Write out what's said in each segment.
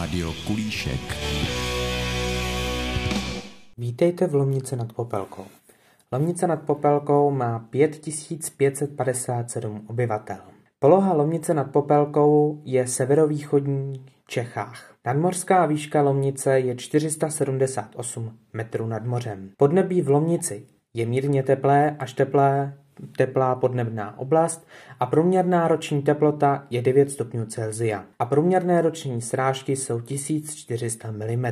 Rádio Kulíšek. Vítejte v Lomnice nad Popelkou. Lomnice nad Popelkou má 5557 obyvatel. Poloha Lomnice nad Popelkou je severovýchodní Čechách. Nadmořská výška Lomnice je 478 metrů nad mořem. Podnebí v Lomnici je mírně teplé až teplé teplá podnebná oblast a průměrná roční teplota je 9 stupňů Celsia a průměrné roční srážky jsou 1400 mm.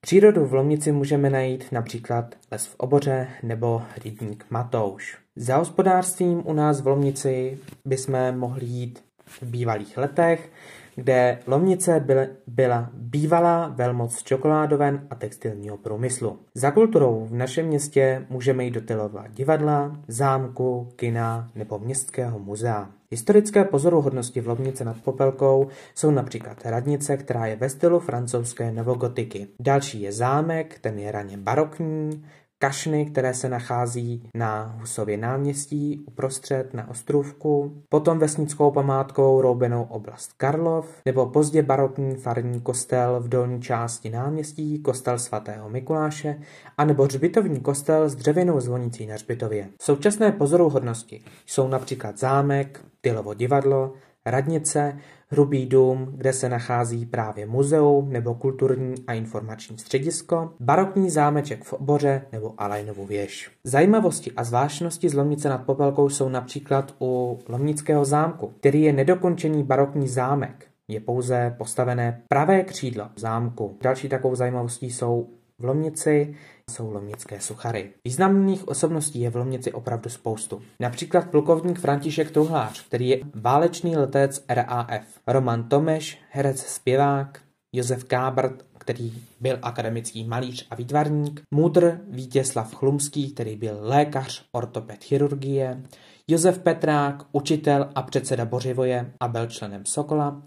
Přírodu v Lomnici můžeme najít například les v Oboře nebo rybník Matouš. Za hospodářstvím u nás v Lomnici bychom mohli jít v bývalých letech, kde Lomnice byl, byla bývalá velmoc čokoládoven a textilního průmyslu. Za kulturou v našem městě můžeme jít do Tylova divadla, zámku, kina nebo městského muzea. Historické pozoruhodnosti v Lomnice nad Popelkou jsou například radnice, která je ve stylu francouzské novogotiky. Další je zámek, ten je raně barokní, kašny, které se nachází na Husově náměstí uprostřed na Ostrůvku, potom vesnickou památkou roubenou oblast Karlov, nebo pozdě barokní farní kostel v dolní části náměstí, kostel svatého Mikuláše, anebo hřbitovní kostel s dřevěnou zvonicí na hřbitově. Současné pozoruhodnosti jsou například zámek, Tylovo divadlo, radnice, Hrubý dům, kde se nachází právě muzeum nebo kulturní a informační středisko, barokní zámeček v Oboře nebo Alajnovu věž. Zajímavosti a zvláštnosti z Lomnice nad Popelkou jsou například u Lomnického zámku, který je nedokončený barokní zámek. Je pouze postavené pravé křídlo zámku. Další takovou zajímavostí jsou v Lomnici jsou lomnické suchary. Významných osobností je v Lomnici opravdu spoustu. Například plukovník František Tuhlář, který je válečný letec RAF, Roman Tomeš, herec zpěvák, Josef Kábrt, který byl akademický malíř a výtvarník, Mudr Vítězslav Chlumský, který byl lékař, ortoped chirurgie, Josef Petrák, učitel a předseda Bořivoje a byl členem Sokola,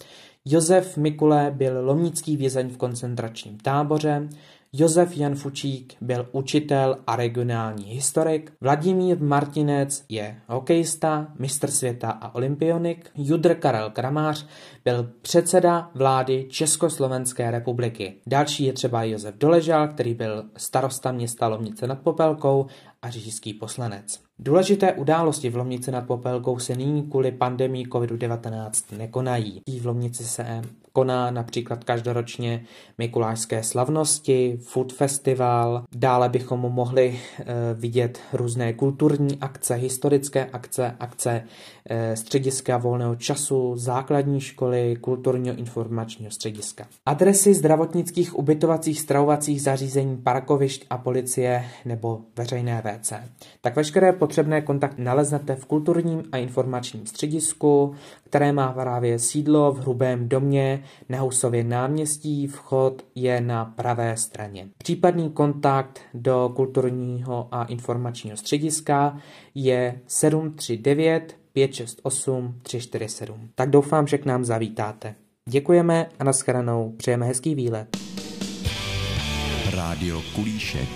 Josef Mikule byl lomnický vězeň v koncentračním táboře, Josef Jan Fučík byl učitel a regionální historik, Vladimír Martinec je hokejista, mistr světa a olympionik, Judr Karel Kramář byl předseda vlády Československé republiky. Další je třeba Josef Doležal, který byl starosta města Lomnice nad Popelkou a říšský poslanec. Důležité události v Lomnici nad Popelkou se nyní kvůli pandemii COVID-19 nekonají. V Lomnici se koná například každoročně Mikulášské slavnosti, Food Festival, dále bychom mohli e, vidět různé kulturní akce, historické akce, akce e, střediska volného času, základní školy, kulturního informačního střediska. Adresy zdravotnických ubytovacích stravovacích zařízení, parkovišť a policie nebo veřejné WC. Tak veškeré potřebné kontakty naleznete v kulturním a informačním středisku, které má právě sídlo v Hrubém domě na Housově náměstí. Vchod je na pravé straně. Případný kontakt do kulturního a informačního střediska je 739 568 347. Tak doufám, že k nám zavítáte. Děkujeme a nashledanou. Přejeme hezký výlet. Rádio Kulíšek.